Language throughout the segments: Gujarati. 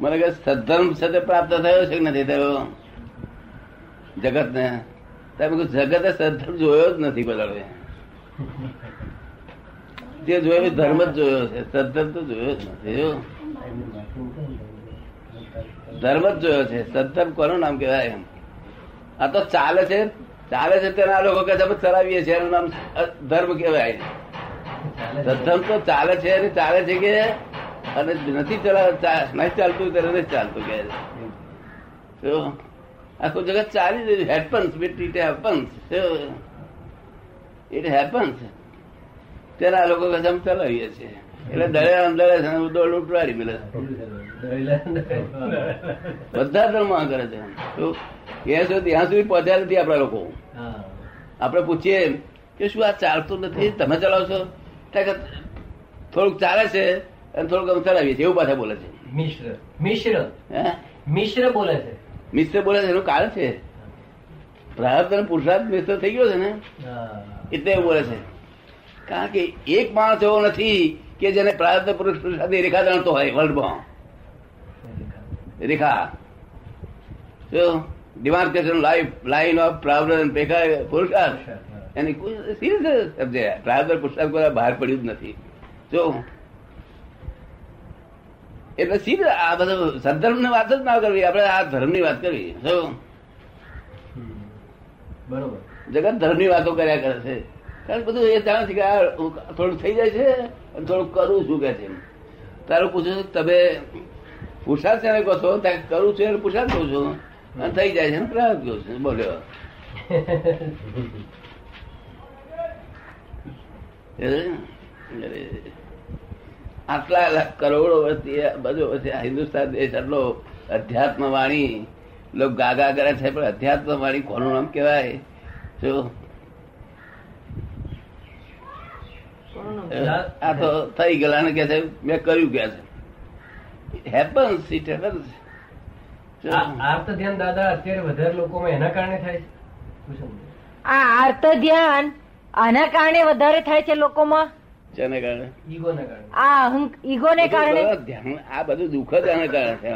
મને કે સદ્ધર્મ સાથે પ્રાપ્ત થયો છે કે નથી થયો? જગત ને તમે જગતે સદ્ધર્મ જોયો જ નથી બદલવે. જે જોયો ધર્મ જ જોયો છે. સદ્ધર્મ તો જોયો જ નથી. ધર્મ જ જોયો છે. સદ્ધર્મ કોનું નામ કહેવાય એમ? આ તો ચાલે છે. ચાલે છે તેના લોકો કે અમે ચલાવીએ છીએ, એનું નામ ધર્મ કહેવાય. સદ્ધર્મ તો ચાલે છે, અને ચાલે છે કે અને નથી ચલા ચા- નથી ચાલતું ત્યારે નથી ચાલતું કે. આખું જગત ચાલી જ happens beat it happens it happens તેના લોકો કહે ચલાવીએ છીએ. એટલે દળે અંદર છે દોડ ઉઠવાડી મળે બધા ધર્મ કરે છે. તો એ સુધી ત્યાં સુધી પહોંચ્યા નથી આપણા લોકો. આપણે પૂછીએ કે શું આ ચાલતું નથી? તમે ચલાવશો? ત્યાં થોડુંક ચાલે છે. અને થોડુંક અમે છીએ એવું પાછા બોલે છે. મિશ્ર મિશ્ર. હે? મિશ્ર બોલે છે. મિશ્ર બોલે છે એનું કારણ છે? પ્રારબ્ધ અને પુરુષાર્થ મિશ્ર થઈ ગયો છે ને? એટલે એવું બોલે છે. કારણ કે એક માણસ એવો નથી કે જેને પ્રાર્થ પુરુષ પુરુષાર્થની રેખા જાણતો હોય વર્લ્ડમાં. રેખા. જો ડિમાર્કેશન લાઈફ લાઈન ઓફ અને રેખા પુરુષાર્થ. એની કોઈ સિરિયસ સબ્જેક્ટ પ્રાર્થ પુરુષાર્થ બહાર પડ્યું જ નથી. જો એટલે સીધા આ બધું સદધર્મની વાત જ ના કરવી. આપણે આ ધર્મની વાત કરવી. બરોબર. જગત ધર્મની વાતો કર્યા કરે છે. કારણ બધું એ જાણે છે કે આ થોડું થઈ જાય છે અને થોડું કરું છું કે છે તારું પૂછું છું તમે પુરસાદ છે કહો છો? ત્યાં કરું છું એને પુરસાદ કહું છું. અને થઈ જાય છે પ્રાર્થ કહું છું. બોલ્યો. અરે, આટલા લાખ કરોડો વર્ષથી બધો હિન્દુસ્તાન દેશ આટલો અધ્યાત્મ વાણી લોકો ગાગા કરે છે પણ અધ્યાત્મ વાણી કોનું નામ કહેવાય? જો આ તો થઈ ગયેલા ને કે છે મેં કર્યું કે છે. હેપન્સ ઇટ હેપન્સ આ આર્ત ધ્યાન દાદા અત્યારે વધારે લોકોમાં એના કારણે થાય છે? આ આર્ત ધ્યાન આના કારણે વધારે થાય છે લોકોમાં? જેને કારણે. આ અહંક ઈગોને કારણે? આ બધું દુઃખ જ આને કારણે છે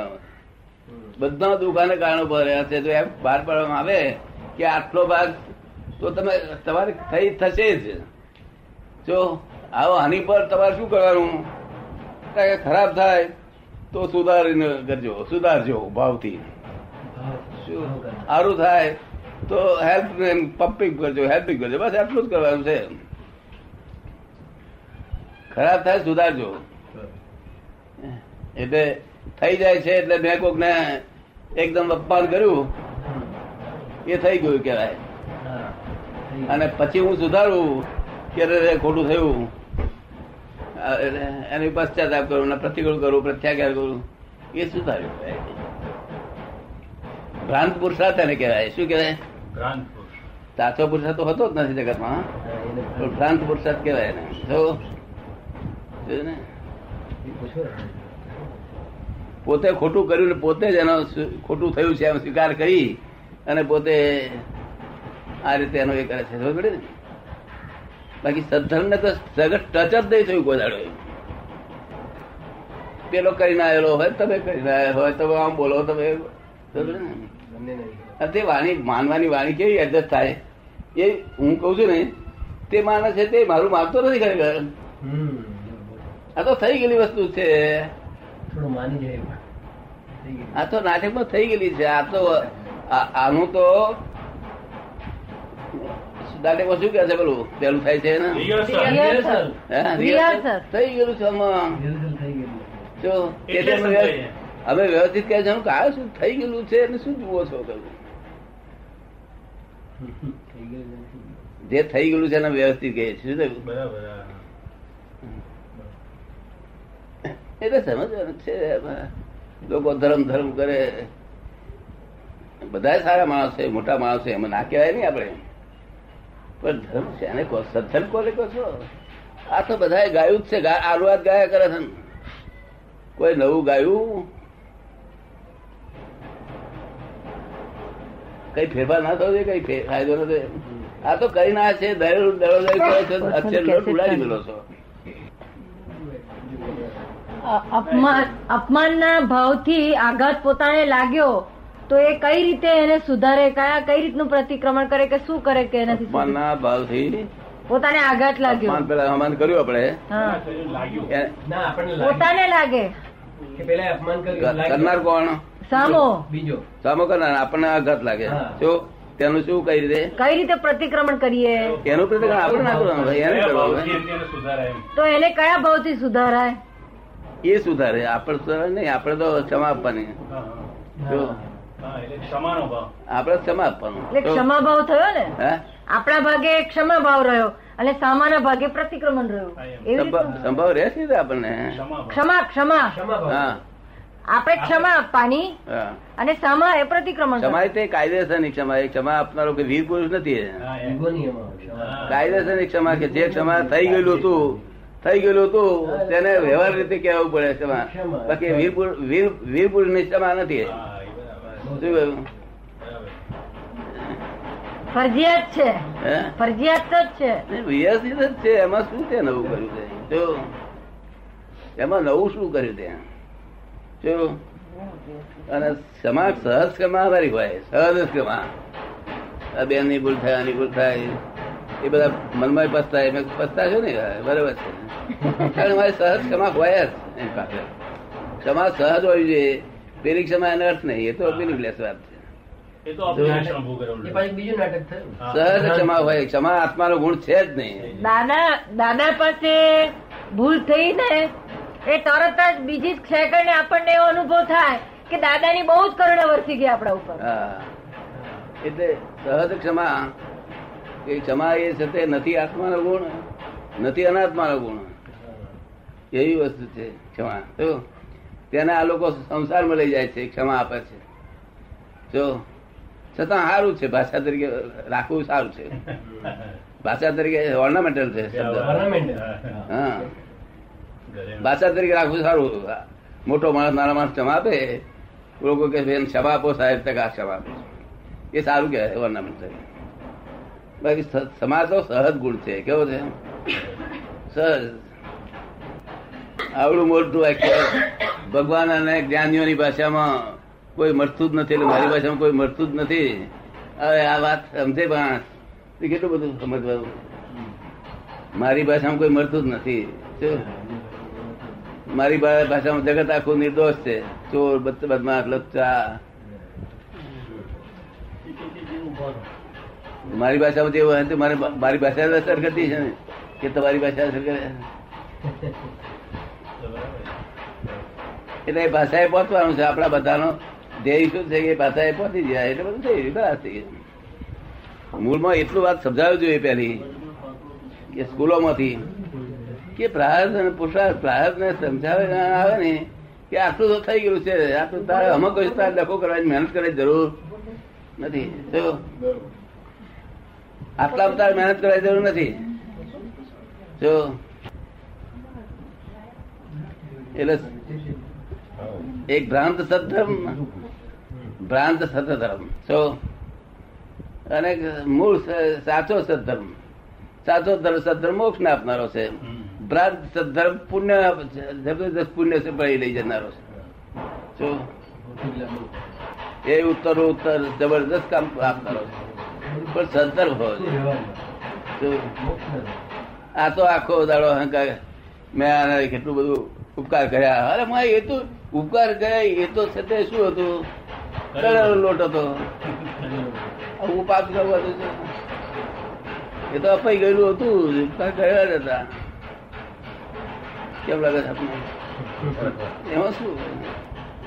બધા દુઃખ કારણે ઊભા રહ્યા છે. જો એમ બહાર પાડવામાં આવે કે આટલો ભાગ તો તમે તમારે થઈ થશે જ. જો આવો આની પર તમારે શું કરવાનું? ખરાબ થાય તો સુધારીને કરજો સુધારજો ભાવથી. શું સારું થાય તો હેલ્પ પમ્પિંગ કરજો હેલ્પિંગ કરજો. બસ એટલું જ કરવાનું છે. ખરાબ થાય સુધારજો. એટલે થઈ જાય છે એટલે મેં કોક ને એકદમ અપમાન કર્યું. એ થઈ ગયું કેવાય અને પછી હું સુધારું કે ખોટું થયું. એની પશ્ચાતાપ કરું ને પ્રતિકૂળ કરું પ્રત્યાઘાત કરું. એ સુધાર્યું ભ્રાંત પુરુષાર્થ એને કહેવાય. શું કહેવાય? સાચો પુરુષાર્થ. તો હતો જ નથી જગતમાં. ભ્રાંત પુરુષાર્થ કહેવાય જો ને ને. પોતે ખોટું કર્યું ને પોતે જ એનો ખોટું થયું છે એમ સ્વીકાર કરી અને પોતે આ રીતે એનો એ કરે છે. ખબર પડી ને? બાકી સદ્ધર્મ ને તો સગત ટચ જ નહીં થયું ગોદાડો દાડો પેલો કરીને આવેલો હોય તમે કરીને આવેલો હોય તમે આમ બોલો તમે તે વાણી માનવાની વાણી કેવી એડજસ્ટ થાય? એ હું કઉ છું ને તે માણસ છે તે મારું માનતો નથી ખરેખર. આ તો થઈ ગયેલી વસ્તુ છે. થોડું માની જાય થઈ આ તો નાટકમાં થઈ ગયેલી છે. આ તો આનું તો નાટકમાં શું કે છે પેલું? પેલું થાય છે ને. થઈ ગયેલું છે આમાં. એટલે અમે વ્યવસ્થિત- કહે છે એનું શું થઈ ગયેલું છે અને શું જુઓ છો કહ્યું થઈ ગયેલું નથી. જે થઈ ગયેલું છે એને વ્યવસ્થિત કહે છે. શું થયું? એટલે સમજવાનું છે લોકો ધર્મ ધર્મ કરે. બધા સારા માણસ છે મોટા માણસ છે એમાં ના કહેવાય નહીં આપણે. પણ ધર્મ છે એને કહો સત્સંગ કોને કહો છો? આ તો બધા ગાયું જ છે આલુઆત ગાયા કરે છે કોઈ નવું ગાયું? કઈ ફેરફાર ના થયો કઈ ફાયદો નથી. આ તો કરી ના છે દરેક દરરોજ અક્ષર ઉડાડી મેલો છો. અપમાન અપમાનના ભાવથી આઘાત પોતાને લાગ્યો તો એ કઈ રીતે એને સુધારે? કયા કઈ રીતનું પ્રતિક્રમણ કરે કે શું કરે કે એનાથી? અપમાનના ભાવથી પોતાને આઘાત લાગ્યો. અપમાન પેલા અપમાન કર્યું આપણે. હા. એ- ના આપણને લાગે પોતાને લાગે. કે પેલા અપમાન કર્યું લાગ્યું. કરનાર કોણ? સામો. બીજો. સામો કરનાર આપણને આઘાત લાગે. જો તેનું શું કઈ રીતે? કઈ રીતે પ્રતિક્રમણ કરીએ? એનું પ્રતિક્રમણ આપણે ના કરવાનું એને કરવાનું. તો એને કયા ભાવથી સુધારાય? એ સુધારે. આપણે નહીં આપણે તો ક્ષમા આપવાની. જો. આપણે ક્ષમા આપવાનું. એટલે ક્ષમા ભાવ થયો ને? આપણા ભાગે ક્ષમા ભાવ રહ્યો અને સામાના ભાગે પ્રતિક્રમણ રહ્યું. સંભવ રહેશે ને આપણને? ક્ષમા ક્ષમા. હા. આપણે ક્ષમા આપવાની અને ક્ષમા એ પ્રતિક્રમણ ક્ષમા. તે કાયદેસરની ક્ષમા એ ક્ષમા આપનારો કે વીર પુરુષ નથી. કાયદેસરની ક્ષમા કે જે ક્ષમા થઈ ગયેલું હતું થઈ ગયેલું હતું તેને વ્યવહાર રીતે કહેવું પડે ક્ષમા. બાકી વીરપુર પુરુષ વીર વીર પુરુષની ક્ષમા નથી એ. હા, એ બરાબર. શું કહ્યું? બરાબર. ફરજિયાત છે ફરજિયાત જ છે વ્યવસ્થિત જ છે એમાં શું છે નવું કર્યું છે જો એમાં નવું શું કર્યું તે જો અને સમાજ સહજ ક્ષમા અમારી હોય સહજ ક્ષમા આ બેનની ભૂલ થાય આની ભૂલ થાય એ બધા મનમાં પસ્તાય એમ પસ્તા છો ને બરોબર છે. કારણ મારે સહજ ક્ષમા હોય જ એમ પાસે ક્ષમા સહજ હોવી જોઈએ. પેલી ક્ષમા એનો અર્થ નહીં. એ તો પેલી લેસ વાત છે. એ તો આપણે લક્ષણ ઉભું કરેલું. એ પાછું બીજું નાટક થયું. હા. સહજ ક્ષમા હોય. ક્ષમા આત્માનો ગુણ છે જ નહીં. દાદા દાદા પાસે ભૂલ થઈ ને એ તરત જ બીજી જ આપણને એવો અનુભવ થાય કે દાદાની બહુ જ કરુણા વરસી ગઈ આપણા ઉપર. એટલે સહજ ક્ષમા એ ક્ષમા એ છે તે નથી આત્માનો ગુણ નથી અનાત્માનો ગુણ. એવી વસ્તુ છે ક્ષમા. તો તેને આ લોકો સંસારમાં લઈ જાય છે ક્ષમા આપે છે. જો છતાં સારું છે ભાષા તરીકે રાખવું સારું છે. ભાષા તરીકે ઓર્નામેન્ટલ છે શબ્દ. હા. ભાષા તરીકે રાખવું સારું. મોટો માણસ નાના માણસ ક્ષમા આપે લોકો કે ક્ષમા આપો સાહેબ તક આ ક્ષમા આપો એ સારું કહેવાય ઓર્નામેન્ટ તરીકે બાકી સમાજ તો સહજ ગુણ છે. કેવો છે? સહજ. આવડું મોટું વાક્ય ભગવાન અને જ્ઞાનીઓની ભાષામાં કોઈ મળતું જ નથી, એટલે મારી ભાષામાં કોઈ મળતું જ નથી. હવે આ વાત સમજે પણ. કેટલું બધું સમજવાનું? મારી ભાષામાં કોઈ મળતું જ નથી. મારી ભાષામાં જગત આખું નિર્દોષ છે. ચોર બદ- બદમાશ લચ્ચા મારી ભાષામાં જેવું હોય મારે ભાષા અસર કરતી છે ને, કે તમારી ભાષા અસર કરે? એટલે એ ભાષાએ પહોંચવાનું છે, આપણા બધાનો ધ્યેય શું છે એ ભાષાએ પહોંચી જાય, એટલે બધું થઈ ગયું બરાબર થઈ ગયું. મૂળમાં એટલું વાત સમજાવવી જોઈએ પહેલી, કે સ્કૂલોમાંથી, કે પ્રાર્થ અને પુરુષાર્થ પ્રાર્થ ને સમજાવે આવે ને, કે આટલું તો થઈ ગયું છે, આટલું તારે અમુક તારે ડખો કરવાની મહેનત કરવાની જરૂર નથી જો આટલા તારે મહેનત કરવાની જરૂર નથી. જો. એટલે એક ભ્રાંત સત્ધર્મ ભ્રાંત સતધર્મ જો. અને મૂળ સાચો સત્ધર્મ સાચો ધર્મ સત્ધર્મ મોક્ષ ને આપનારો છે. ભ્રાંત સત્ધર્મ પુણ્ય, જબરદસ્ત પુણ્ય છે પડી લઈ જનારો છે. જો. એ ઉત્તર ઉત્તર જબરદસ્ત કામ આપનારો છે. પણ સત્ધર્મ હોવો જોઈએ. આ તો આખો દાડો અહંકાર મેં આને કેટલું બધું ઉપકાર કર્યા. અરે માં એ તો ઉપકાર કર્યા એ તો છે તે શું હતું? કરેલો લોટ હતો. હું પાપ કરવું હતું એ તો અપાઈ ગયેલું હતું ઉપકાર કર્યા જ હતા. કેમ લાગે છે આપને એમાં શું?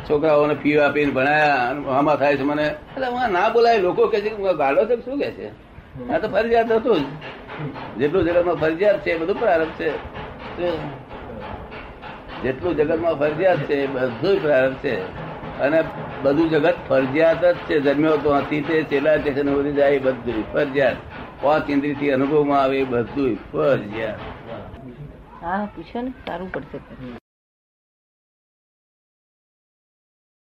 છોકરાઓને ફી આપીને ભણાયા આમાં થાય છે મને. એટલે હું ના બોલાય, લોકો કે છે ગાળો છે, શું કે છે? આ તો ફરજિયાત હતું જ. જેટલું જગતમાં ફરજિયાત છે બધું પ્રારંભ છે. જેટલું જગતમાં ફરજિયાત છે બધું પ્રારંભ છે. અને બધું જગત ફરજિયાત જ છે. જન્મ્યો તો હતી તે છેલ્લા સ્ટેશન સુધી જાય બધું ફરજિયાત. પાંચ ઇન્દ્રિયથી અનુભવમાં આવે બધું ફરજિયાત. હા, પૂછો ને, સારું પડશે.